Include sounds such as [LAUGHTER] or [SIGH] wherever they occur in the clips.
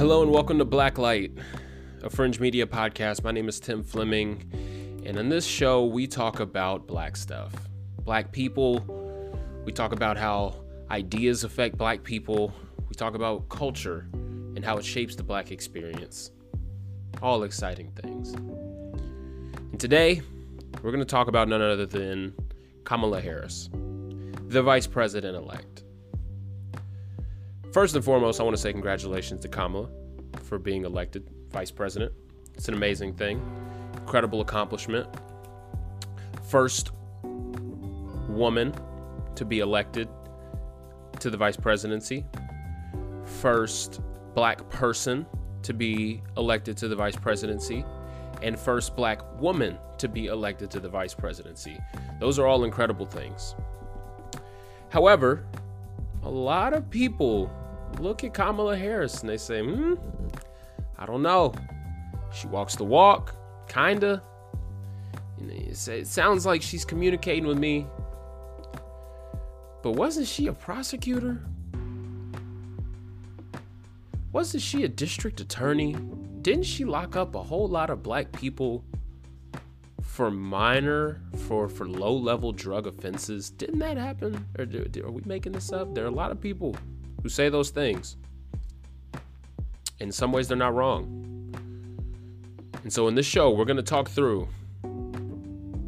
Hello and welcome to Blacklight, a Fringe Media podcast. My name is Tim Fleming, and in this show, we talk about black stuff, black people. We talk about how ideas affect black people. We talk about culture and how it shapes the black experience. All exciting things. And today, we're going to talk about none other than Kamala Harris, the vice president elect. First and foremost, I want to say congratulations to Kamala for being elected vice president. It's an amazing thing, incredible accomplishment. First woman to be elected to the vice presidency, first black person to be elected to the vice presidency, and first black woman to be elected to the vice presidency. Those are all incredible things. However, a lot of people look at Kamala Harris and they say, hmm, I don't know. She walks the walk, kinda. It sounds like she's communicating with me. But wasn't she a prosecutor? Wasn't she a district attorney? Didn't she lock up a whole lot of black people for minor, for for low level drug offenses? Didn't that happen? Or do, are we making this up? There are a lot of people who say those things. In some ways, they're not wrong. And so, in this show, we're going to talk through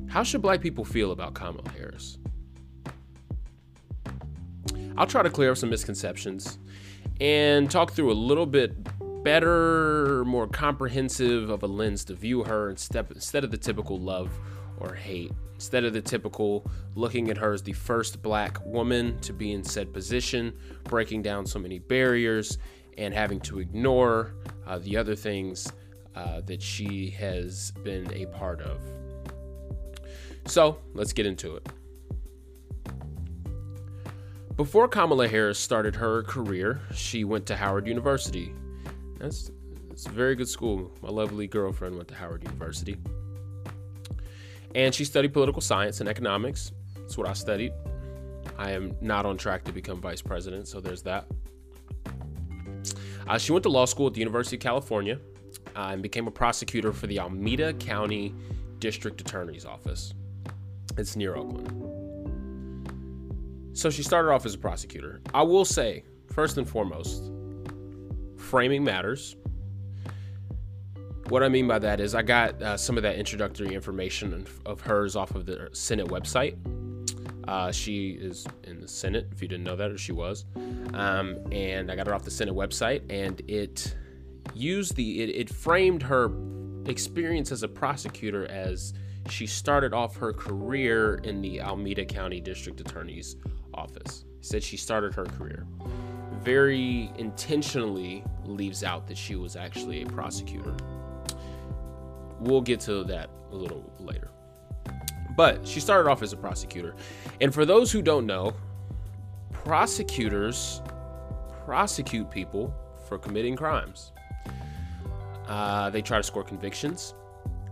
how should black people feel about Kamala Harris. I'll try to clear up some misconceptions and talk through a little bit better, more comprehensive of a lens to view her instead, instead of the typical love or hate. Instead of the typical looking at her as the first black woman to be in said position, breaking down so many barriers, and having to ignore uh, the other things uh, that she has been a part of. So let's get into it. Before Kamala Harris started her career, she went to Howard University. That's, that's a very good school. My lovely girlfriend went to Howard University. And she studied political science and economics. That's what I studied. I am not on track to become vice president, so there's that. Uh, she went to law school at the University of California uh, and became a prosecutor for the Alameda County District Attorney's Office. It's near Oakland. So she started off as a prosecutor. I will say, first and foremost, framing matters. What I mean by that is, I got uh, some of that introductory information of hers off of the Senate website. Uh, she is in the Senate, if you didn't know that, or she was. Um, and I got it off the Senate website, and it used the, it, it framed her experience as a prosecutor as she started off her career in the Alameda County District Attorney's Office. said she started her career. Very intentionally leaves out that she was actually a prosecutor. We'll get to that a little later. But she started off as a prosecutor. And for those who don't know, prosecutors prosecute people for committing crimes. Uh, they try to score convictions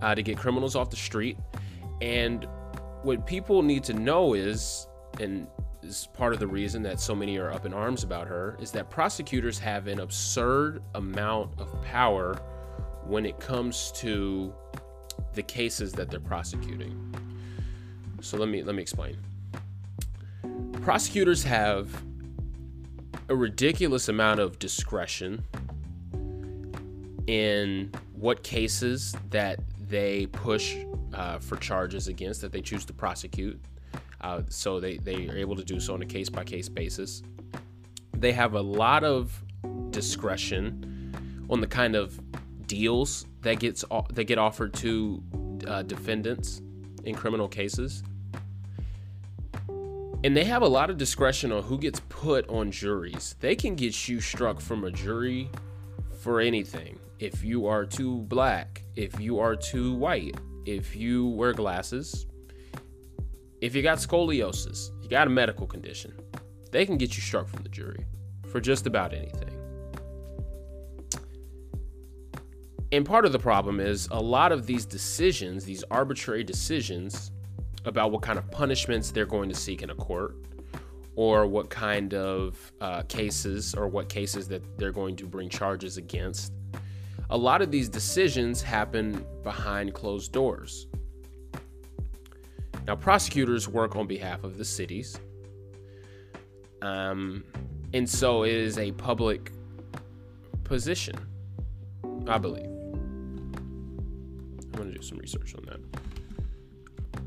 uh, to get criminals off the street. And what people need to know is, and is part of the reason that so many are up in arms about her, is that prosecutors have an absurd amount of power when it comes to the cases that they're prosecuting. So let me let me explain. Prosecutors have a ridiculous amount of discretion in what cases that they push uh, for charges against that they choose to prosecute. Uh, so they, they are able to do so on a case by case basis. They have a lot of discretion on the kind of deals that gets that get offered to uh, defendants in criminal cases. And they have a lot of discretion on who gets put on juries. They can get you struck from a jury for anything. If you are too black, if you are too white, if you wear glasses, if you got scoliosis, you got a medical condition, they can get you struck from the jury for just about anything. And part of the problem is a lot of these decisions, these arbitrary decisions about what kind of punishments they're going to seek in a court or what kind of uh, cases or what cases that they're going to bring charges against. A lot of these decisions happen behind closed doors. Now, prosecutors work on behalf of the cities. Um, and so it is a public position, I believe. I'm going to do some research on that.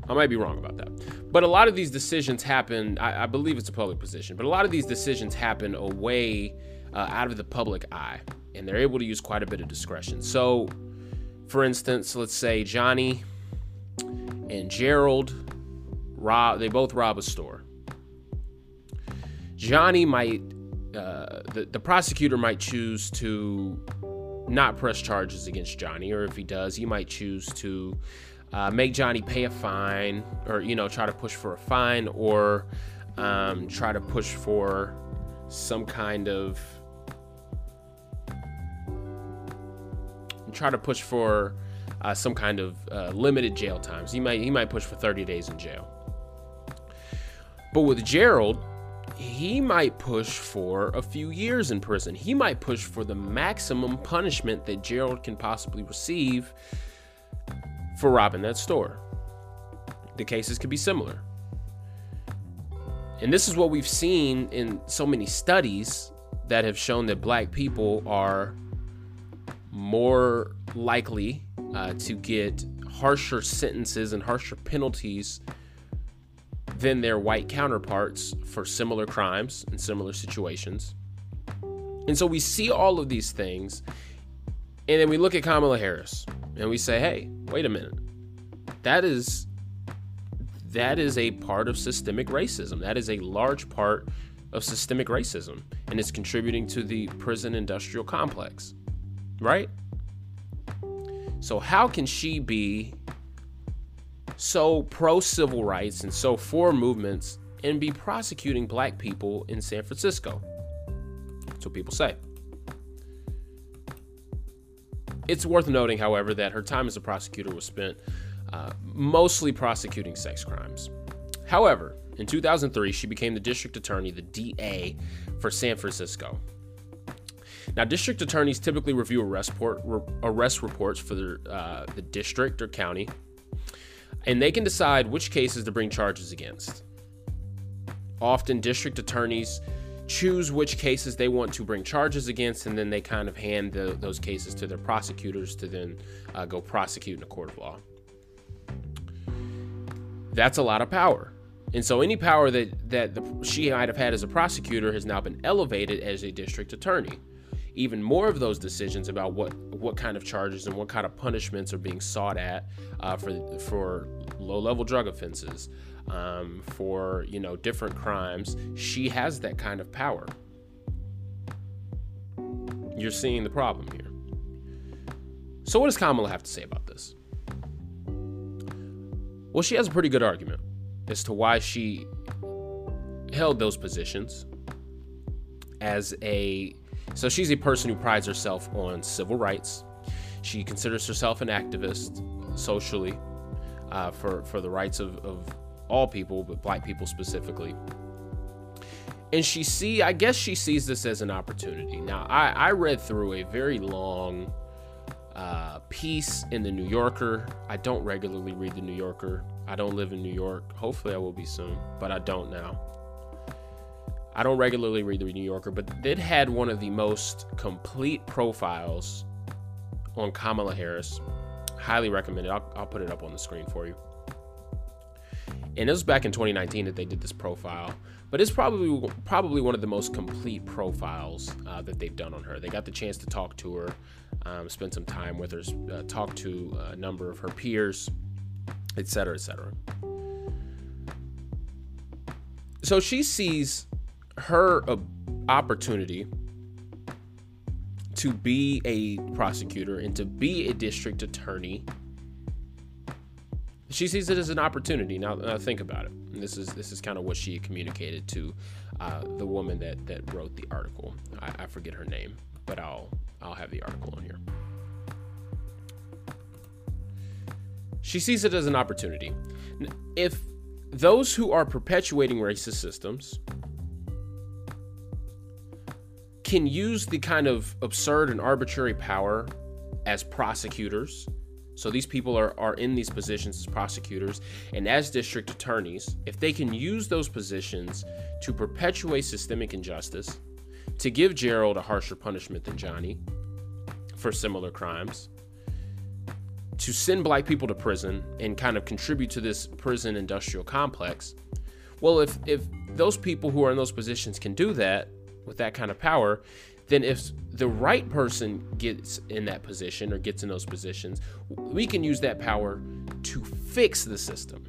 I might be wrong about that. But a lot of these decisions happen, I, I believe it's a public position, but a lot of these decisions happen away uh, out of the public eye, and they're able to use quite a bit of discretion. So, for instance, let's say Johnny and Gerald rob, they both rob a store. Johnny might, uh, the, the prosecutor might choose to not press charges against Johnny, or if he does, he might choose to uh, make Johnny pay a fine, or you know, try to push for a fine, or um, try to push for some kind of try to push for uh, some kind of uh, limited jail times. He might he might push for 30 days in jail. But with Gerald, he might push for a few years in prison. He might push for the maximum punishment that Gerald can possibly receive for robbing that store. The cases could be similar. And this is what we've seen in so many studies that have shown that black people are more likely uh, to get harsher sentences and harsher penalties than their white counterparts for similar crimes and similar situations. And so we see all of these things, and then we look at Kamala Harris and we say, hey, wait a minute. That is that is a part of systemic racism. That is a large part of systemic racism, and it's contributing to the prison industrial complex. Right? So, how can she be so pro civil rights and so for movements and be prosecuting black people in San Francisco? That's what people say. It's worth noting, however, that her time as a prosecutor was spent uh, mostly prosecuting sex crimes. However, in 2003, she became the district attorney, the DA, for San Francisco. Now, district attorneys typically review arrest, report, arrest reports for uh, the district or county, and they can decide which cases to bring charges against. Often, district attorneys choose which cases they want to bring charges against, and then they kind of hand the, those cases to their prosecutors to then uh, go prosecute in a court of law. That's a lot of power. And so any power that, that the, she might have had as a prosecutor has now been elevated as a district attorney. Even more of those decisions about what, what kind of charges and what kind of punishments are being sought at uh, for, for low level drug offenses, um, for you know different crimes. She has that kind of power. You're seeing the problem here. So what does Kamala have to say about this? Well, she has a pretty good argument as to why she held those positions as a so she's a person who prides herself on civil rights. She considers herself an activist socially uh, for for the rights of, of all people, but black people specifically. And she see, I guess she sees this as an opportunity. Now, I, I read through a very long uh, piece in the New Yorker. I don't regularly read the New Yorker. I don't live in New York. Hopefully, I will be soon, but I don't now. I don't regularly read the New Yorker, but it had one of the most complete profiles on Kamala Harris. Highly recommended. I'll, I'll put it up on the screen for you. And it was back in 2019 that they did this profile, but it's probably probably one of the most complete profiles uh, that they've done on her. They got the chance to talk to her, um, spend some time with her, uh, talk to a number of her peers, etc., etc. So she sees her opportunity to be a prosecutor and to be a district attorney she sees it as an opportunity. Now, uh, think about it. And this is this is kind of what she communicated to uh, the woman that that wrote the article. I, I forget her name, but I'll I'll have the article on here. She sees it as an opportunity. If those who are perpetuating racist systems can use the kind of absurd and arbitrary power as prosecutors. So these people are, are in these positions as prosecutors and as district attorneys. If they can use those positions to perpetuate systemic injustice, to give Gerald a harsher punishment than Johnny for similar crimes, to send black people to prison and kind of contribute to this prison industrial complex. Well, if if those people who are in those positions can do that with that kind of power, then if the right person gets in that position or gets in those positions, we can use that power to fix the system.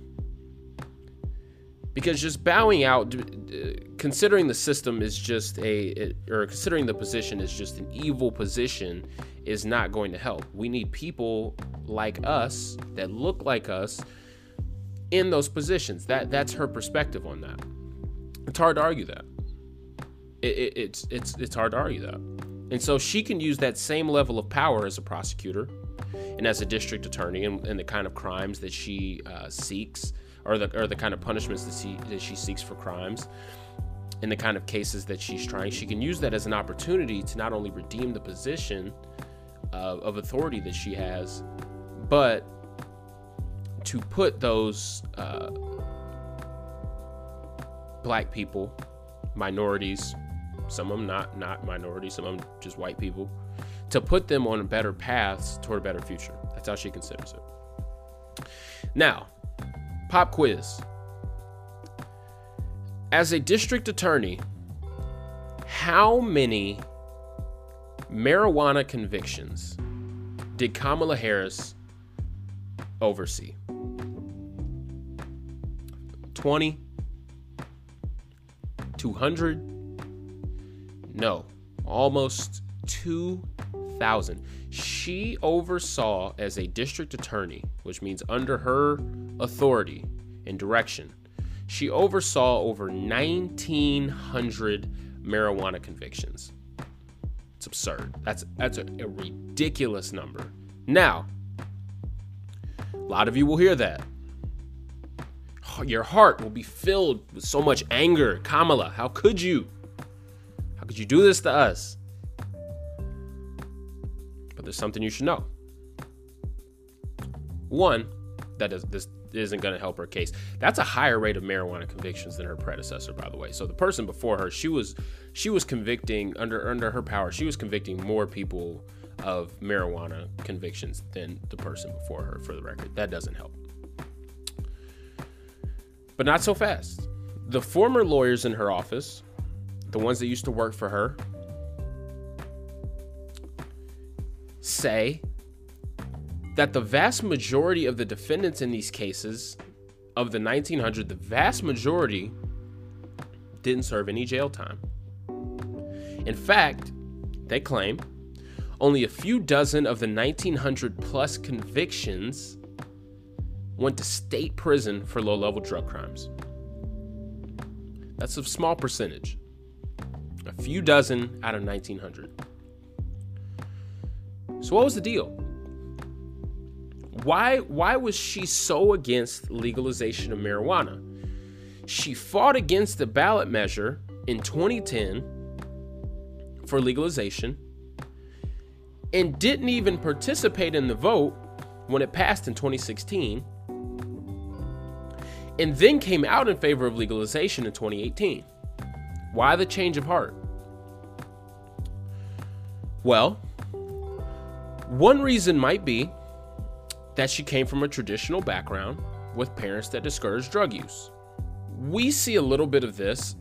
Because just bowing out, considering the system is just a, or considering the position is just an evil position, is not going to help. We need people like us that look like us in those positions. That that's her perspective on that. It's hard to argue that. It, it, it's it's it's hard to argue that. And so she can use that same level of power as a prosecutor and as a district attorney and, and the kind of crimes that she uh, seeks or the or the kind of punishments that she that she seeks for crimes in the kind of cases that she's trying. She can use that as an opportunity to not only redeem the position uh, of authority that she has, but to put those uh, black people, minorities, some of them not not minorities, some of them just white people, to put them on better paths toward a better future. That's how she considers it. Now, pop quiz. As a district attorney, how many marijuana convictions did Kamala Harris oversee? 20? 200? No, almost 2,000. She oversaw as a district attorney, which means under her authority and direction, she oversaw over 1,900 marijuana convictions. It's absurd. That's that's a, a ridiculous number. Now, a lot of you will hear that. Your heart will be filled with so much anger. Kamala, how could you? How could you do this to us? But there's something you should know. One, that is, this isn't going to help her case. That's a higher rate of marijuana convictions than her predecessor, by the way. So the person before her, she was she was convicting under under her power. She was convicting more people of marijuana convictions than the person before her. For the record, that doesn't help. But not so fast. The former lawyers in her office, the ones that used to work for her, say that the vast majority of the defendants in these cases of the 1900, the vast majority didn't serve any jail time. In fact, they claim only a few dozen of the 1900 plus convictions went to state prison for low level drug crimes. That's a small percentage. A few dozen out of 1900. So, what was the deal? Why why was she so against legalization of marijuana? She fought against the ballot measure in 2010 for legalization and didn't even participate in the vote when it passed in 2016 and then came out in favor of legalization in 2018. Why the change of heart? Well, one reason might be that she came from a traditional background with parents that discouraged drug use. We see a little bit of this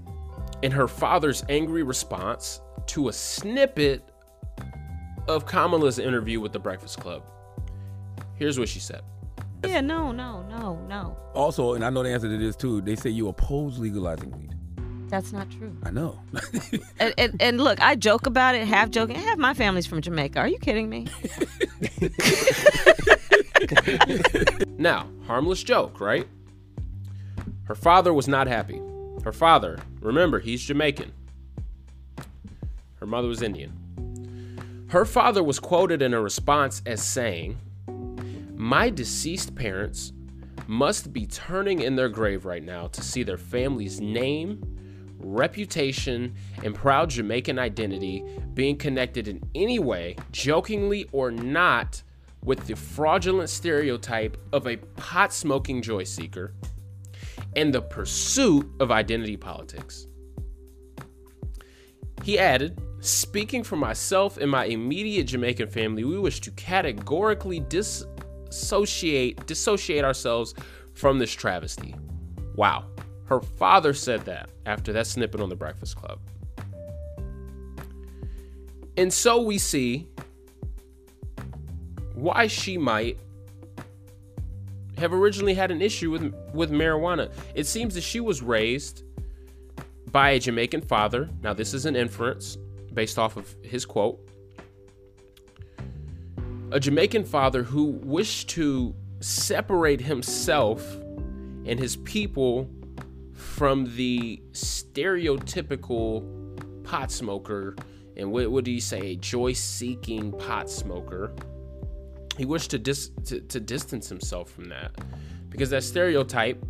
in her father's angry response to a snippet of Kamala's interview with the Breakfast Club. Here's what she said. Yeah, no, no, no, no. Also, and I know the answer to this too, they say you oppose legalizing weed. That's not true. I know. and, and, and look, I joke about it, half joking. Half my family's from Jamaica. Are you kidding me? [LAUGHS] now, harmless joke, right? Her father was not happy. Her father, remember, he's Jamaican. Her mother was Indian. Her father was quoted in a response as saying, My deceased parents must be turning in their grave right now to see their family's name reputation, and proud Jamaican identity being connected in any way, jokingly or not, with the fraudulent stereotype of a pot smoking joy seeker and the pursuit of identity politics. He added, Speaking for myself and my immediate Jamaican family, we wish to categorically dissociate dissociate ourselves from this travesty. Wow. Her father said that after that snippet on the Breakfast Club. And so we see why she might have originally had an issue with with marijuana. It seems that she was raised by a Jamaican father. Now this is an inference based off of his quote. A Jamaican father who wished to separate himself and his people from the stereotypical pot smoker and what, what do you say a joy seeking pot smoker? He wished to, dis, to, to distance himself from that because that stereotype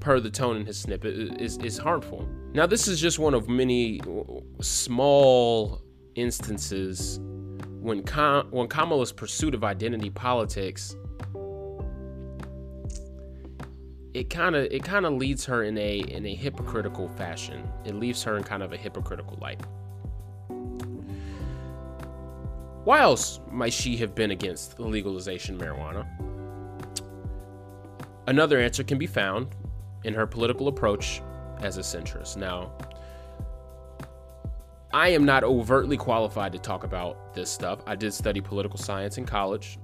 per the tone in his snippet is, is harmful. Now this is just one of many small instances when when Kamala's pursuit of identity politics it kind of it kind of leads her in a in a hypocritical fashion. It leaves her in kind of a hypocritical light. Why else might she have been against the legalization of marijuana? Another answer can be found in her political approach as a centrist. Now, I am not overtly qualified to talk about this stuff. I did study political science in college.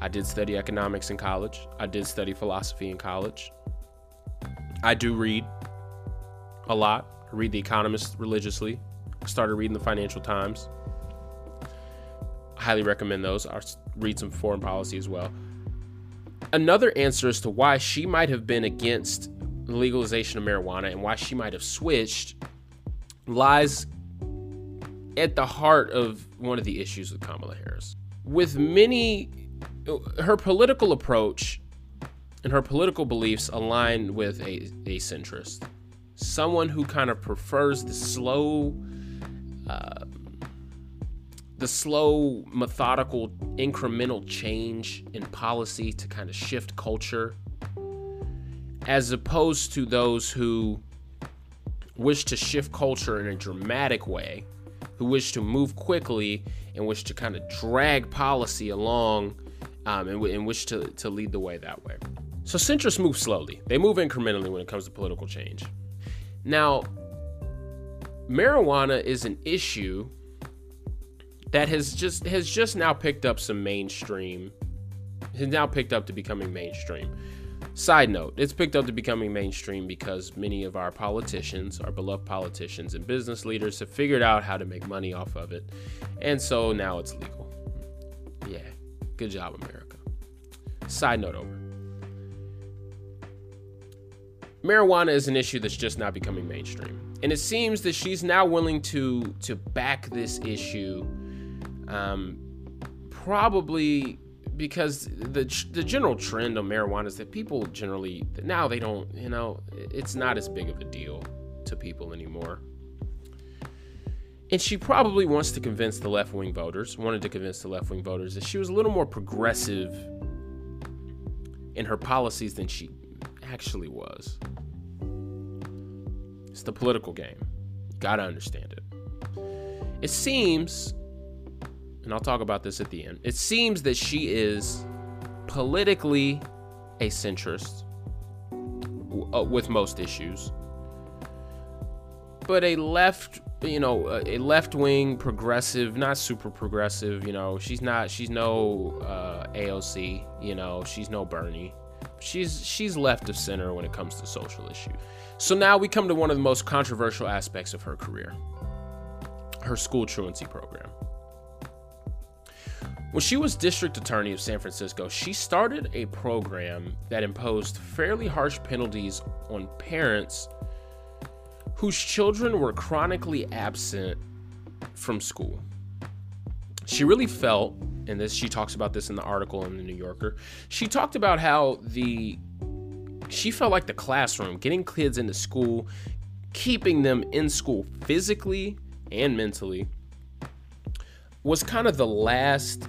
I did study economics in college. I did study philosophy in college. I do read a lot. I read The Economist religiously. I started reading the Financial Times highly recommend those. I'll read some foreign policy as well. Another answer as to why she might have been against the legalization of marijuana and why she might have switched lies at the heart of one of the issues with Kamala Harris. With many, uh, her political approach and her political beliefs align with a, a centrist, someone who kind of prefers the slow, uh, the slow, methodical, incremental change in policy to kind of shift culture, as opposed to those who wish to shift culture in a dramatic way, who wish to move quickly and wish to kind of drag policy along um, and, and wish to, to lead the way that way. So centrists move slowly, they move incrementally when it comes to political change. Now, marijuana is an issue that has just has just now picked up some mainstream has now picked up to becoming mainstream. Side note it's picked up to becoming mainstream because many of our politicians our beloved politicians and business leaders have figured out how to make money off of it. And so now it's legal. Yeah good job america. Side note over marijuana is an issue that's just now becoming mainstream and it seems that she's now willing to to back this issue um, probably because the the general trend on marijuana is that people generally now they don't you know it's not as big of a deal to people anymore. And she probably wants to convince the left wing voters, wanted to convince the left wing voters that she was a little more progressive in her policies than she actually was. It's the political game. You gotta understand it. It seems and I'll talk about this at the end. It seems that she is politically a centrist uh, with most issues, but a left, you know, a left wing progressive, not super progressive. You know, she's not. She's no uh, AOC. You know, she's no Bernie. She's she's left of center when it comes to social issues. So now we come to one of the most controversial aspects of her career, her school truancy program. When she was district attorney of San Francisco, she started a program that imposed fairly harsh penalties on parents whose children were chronically absent from school. She really felt, and this she talks about this in the article in the New Yorker. She talked about how the she felt like the classroom, getting kids into school, keeping them in school physically and mentally was kind of the last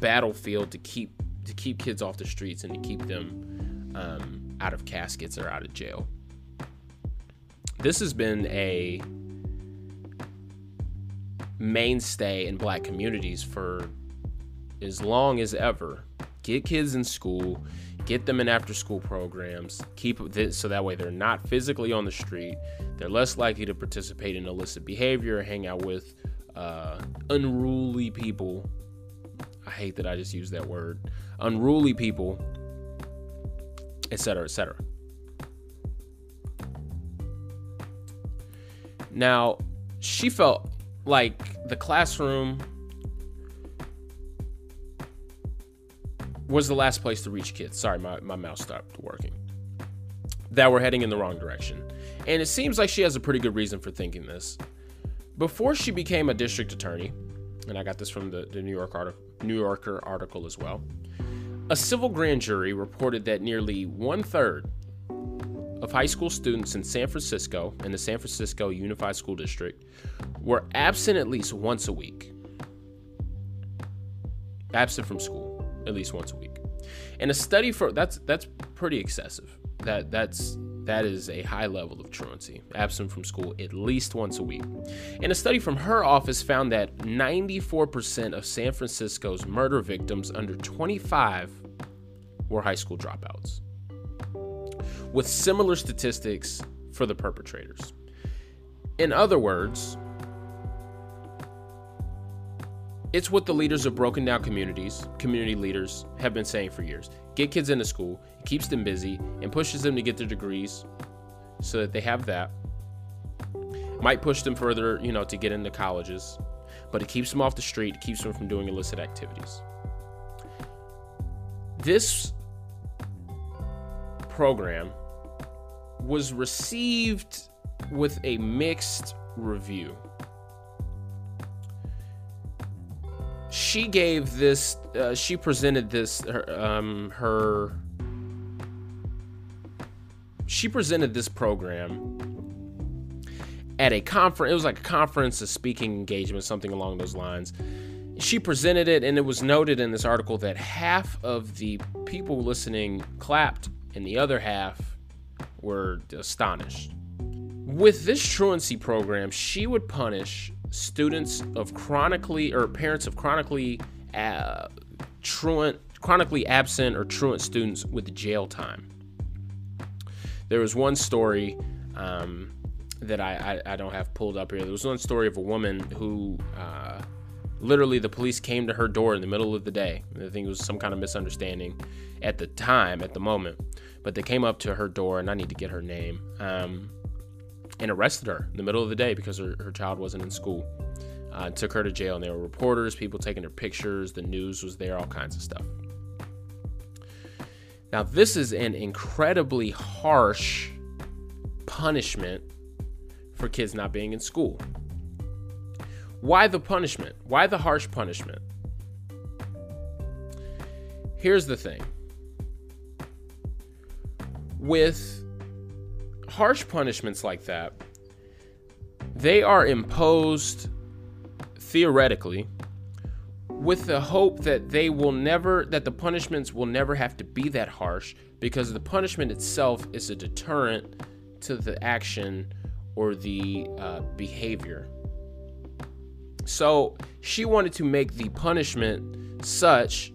battlefield to keep to keep kids off the streets and to keep them um, out of caskets or out of jail. This has been a mainstay in black communities for as long as ever. Get kids in school, get them in after school programs, keep this so that way they're not physically on the street. They're less likely to participate in illicit behavior, hang out with uh, unruly people. I hate that I just used that word. Unruly people, etc., etc. Now, she felt like the classroom was the last place to reach kids. Sorry, my, my mouse stopped working. That were heading in the wrong direction. And it seems like she has a pretty good reason for thinking this. Before she became a district attorney, and I got this from the, the New, York article, New Yorker article as well, a civil grand jury reported that nearly one third of high school students in San Francisco and the San Francisco Unified School District were absent at least once a week. Absent from school at least once a week. And a study for that's that's pretty excessive. That that's that is a high level of truancy. Absent from school at least once a week. And a study from her office found that 94% of San Francisco's murder victims under 25 were high school dropouts. With similar statistics for the perpetrators. In other words, it's what the leaders of broken down communities, community leaders, have been saying for years. Get kids into school, keeps them busy, and pushes them to get their degrees so that they have that. Might push them further, you know, to get into colleges, but it keeps them off the street, keeps them from doing illicit activities. This program was received with a mixed review. she gave this uh, she presented this her, um, her she presented this program at a conference it was like a conference a speaking engagement something along those lines she presented it and it was noted in this article that half of the people listening clapped and the other half were astonished with this truancy program she would punish students of chronically or parents of chronically uh, truant, chronically absent or truant students with jail time. There was one story um, that I, I, I, don't have pulled up here. There was one story of a woman who uh, literally the police came to her door in the middle of the day. I think it was some kind of misunderstanding at the time, at the moment. But they came up to her door, and I need to get her name. Um, and arrested her in the middle of the day because her, her child wasn't in school. Uh, took her to jail, and there were reporters, people taking her pictures, the news was there, all kinds of stuff. Now, this is an incredibly harsh punishment for kids not being in school. Why the punishment? Why the harsh punishment? Here's the thing with harsh punishments like that, they are imposed theoretically with the hope that they will never that the punishments will never have to be that harsh because the punishment itself is a deterrent to the action or the uh, behavior. So she wanted to make the punishment such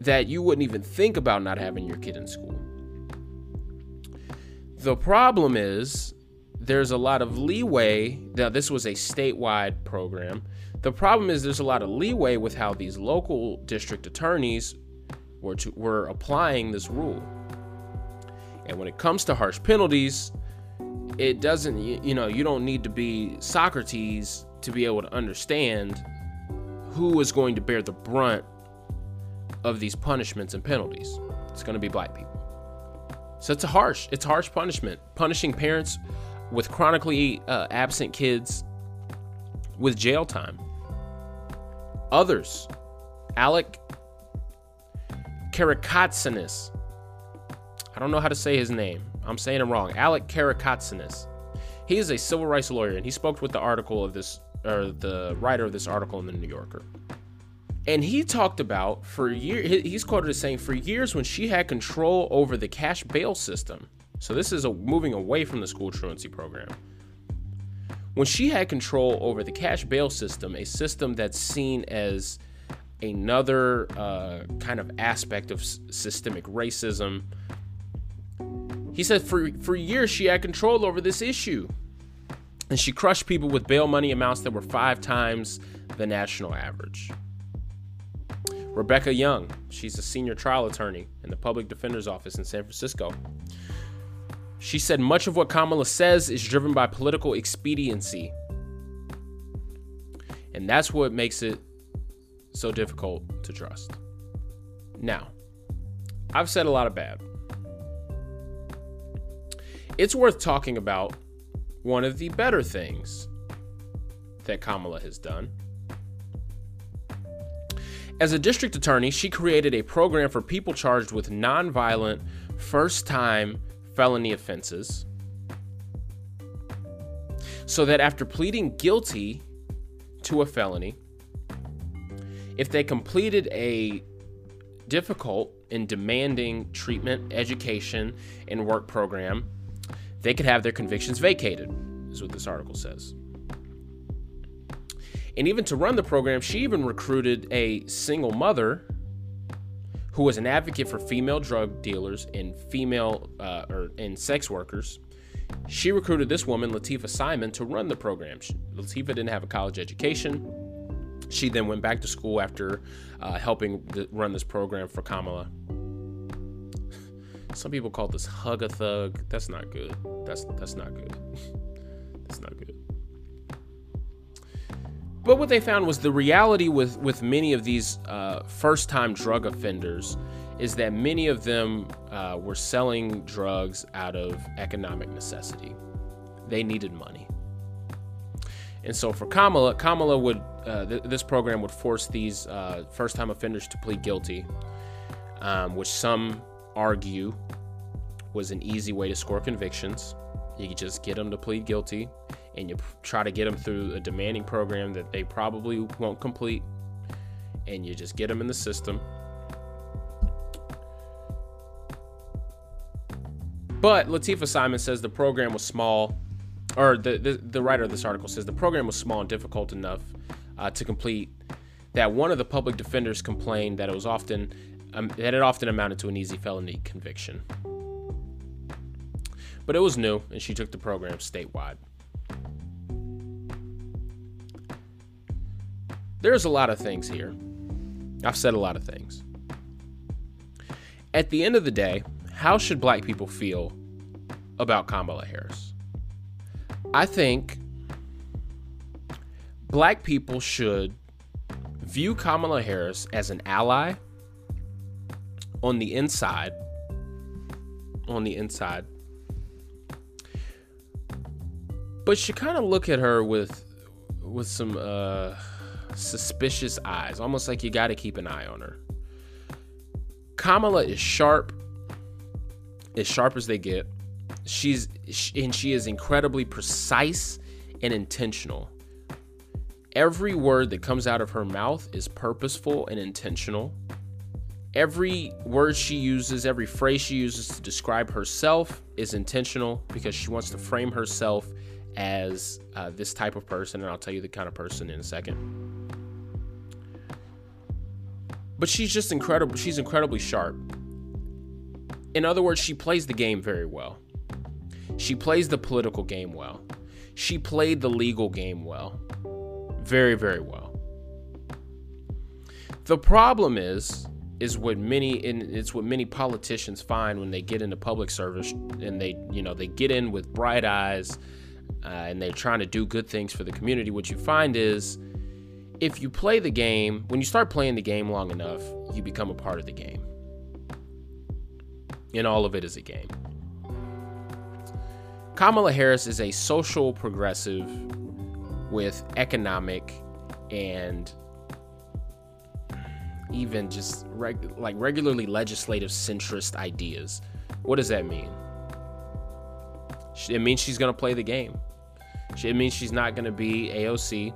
that you wouldn't even think about not having your kid in school the problem is there's a lot of leeway. Now, this was a statewide program. The problem is there's a lot of leeway with how these local district attorneys were, to, were applying this rule. And when it comes to harsh penalties, it doesn't, you, you know, you don't need to be Socrates to be able to understand who is going to bear the brunt of these punishments and penalties. It's going to be black people. So it's a harsh, it's harsh punishment. Punishing parents with chronically uh, absent kids with jail time. Others, Alec Karakatsanis. I don't know how to say his name. I'm saying it wrong. Alec Karakatsanis. He is a civil rights lawyer, and he spoke with the article of this, or the writer of this article in the New Yorker. And he talked about for years, he's quoted as saying, for years when she had control over the cash bail system. So this is a, moving away from the school truancy program. When she had control over the cash bail system, a system that's seen as another uh, kind of aspect of s- systemic racism, he said for, for years she had control over this issue. And she crushed people with bail money amounts that were five times the national average. Rebecca Young, she's a senior trial attorney in the public defender's office in San Francisco. She said much of what Kamala says is driven by political expediency. And that's what makes it so difficult to trust. Now, I've said a lot of bad. It's worth talking about one of the better things that Kamala has done. As a district attorney, she created a program for people charged with nonviolent first time felony offenses so that after pleading guilty to a felony, if they completed a difficult and demanding treatment, education, and work program, they could have their convictions vacated, is what this article says. And even to run the program, she even recruited a single mother who was an advocate for female drug dealers and female uh, or and sex workers. She recruited this woman, Lateefah Simon, to run the program. Lateefah didn't have a college education. She then went back to school after uh, helping run this program for Kamala. Some people call this hug a thug. That's not good. That's that's not good. [LAUGHS] that's not good. But what they found was the reality with with many of these uh, first time drug offenders is that many of them uh, were selling drugs out of economic necessity. They needed money. And so for Kamala, Kamala would uh, th- this program would force these uh, first time offenders to plead guilty, um, which some argue was an easy way to score convictions. You just get them to plead guilty, and you try to get them through a demanding program that they probably won't complete, and you just get them in the system. But Lateefah Simon says the program was small, or the, the, the writer of this article says the program was small and difficult enough uh, to complete that one of the public defenders complained that it was often um, that it often amounted to an easy felony conviction. But it was new, and she took the program statewide. There's a lot of things here. I've said a lot of things. At the end of the day, how should black people feel about Kamala Harris? I think black people should view Kamala Harris as an ally on the inside. On the inside. But should kind of look at her with with some uh, suspicious eyes, almost like you got to keep an eye on her. Kamala is sharp, as sharp as they get. She's and she is incredibly precise and intentional. Every word that comes out of her mouth is purposeful and intentional. Every word she uses, every phrase she uses to describe herself is intentional because she wants to frame herself as uh, this type of person, and I'll tell you the kind of person in a second. But she's just incredible. She's incredibly sharp. In other words, she plays the game very well. She plays the political game well. She played the legal game well. Very, very well. The problem is, is what many and it's what many politicians find when they get into public service and they, you know, they get in with bright eyes uh, and they're trying to do good things for the community. What you find is, if you play the game, when you start playing the game long enough, you become a part of the game. And all of it is a game. Kamala Harris is a social progressive with economic and even just reg- like regularly legislative centrist ideas. What does that mean? It means she's going to play the game. It means she's not going to be AOC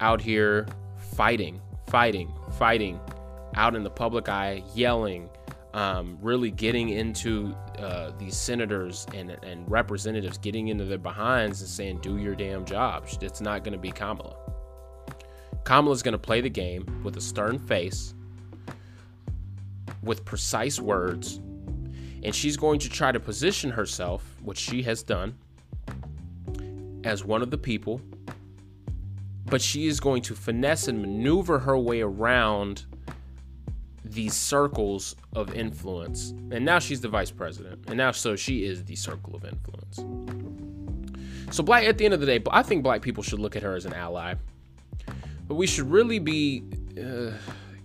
out here fighting, fighting, fighting, out in the public eye, yelling, um, really getting into uh, these senators and, and representatives, getting into their behinds and saying, do your damn job. It's not going to be Kamala. Kamala's going to play the game with a stern face, with precise words, and she's going to try to position herself, which she has done, as one of the people, but she is going to finesse and maneuver her way around these circles of influence. And now she's the vice president. And now so she is the circle of influence. So black at the end of the day, but I think black people should look at her as an ally. But we should really be uh,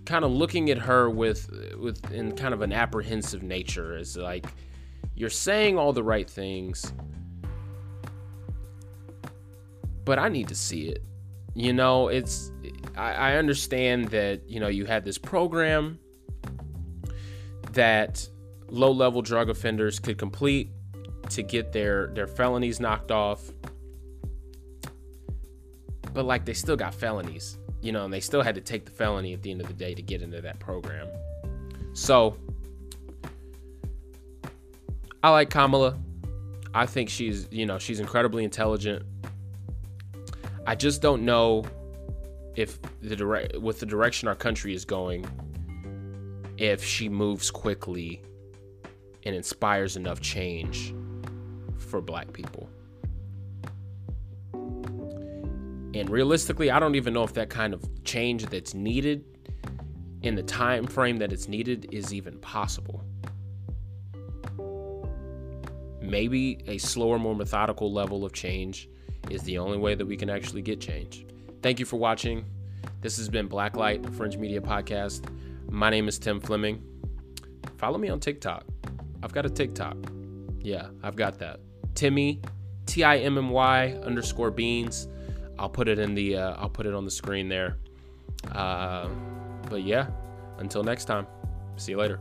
kind of looking at her with with in kind of an apprehensive nature as like you're saying all the right things, but I need to see it. You know, it's I, I understand that you know you had this program that low level drug offenders could complete to get their their felonies knocked off. But like they still got felonies you know and they still had to take the felony at the end of the day to get into that program. So i like kamala. I think she's you know she's incredibly intelligent i just don't know if the direct with the direction our country is going if she moves quickly and inspires enough change for black people. And realistically, I don't even know if that kind of change that's needed in the time frame that it's needed is even possible. Maybe a slower, more methodical level of change is the only way that we can actually get change. Thank you for watching. This has been Blacklight, a Fringe Media podcast. My name is Tim Fleming. Follow me on TikTok. I've got a TikTok. Yeah, I've got that. Timmy, T I M M Y underscore beans. I'll put it in the uh, I'll put it on the screen there. Uh, but yeah, until next time. See you later.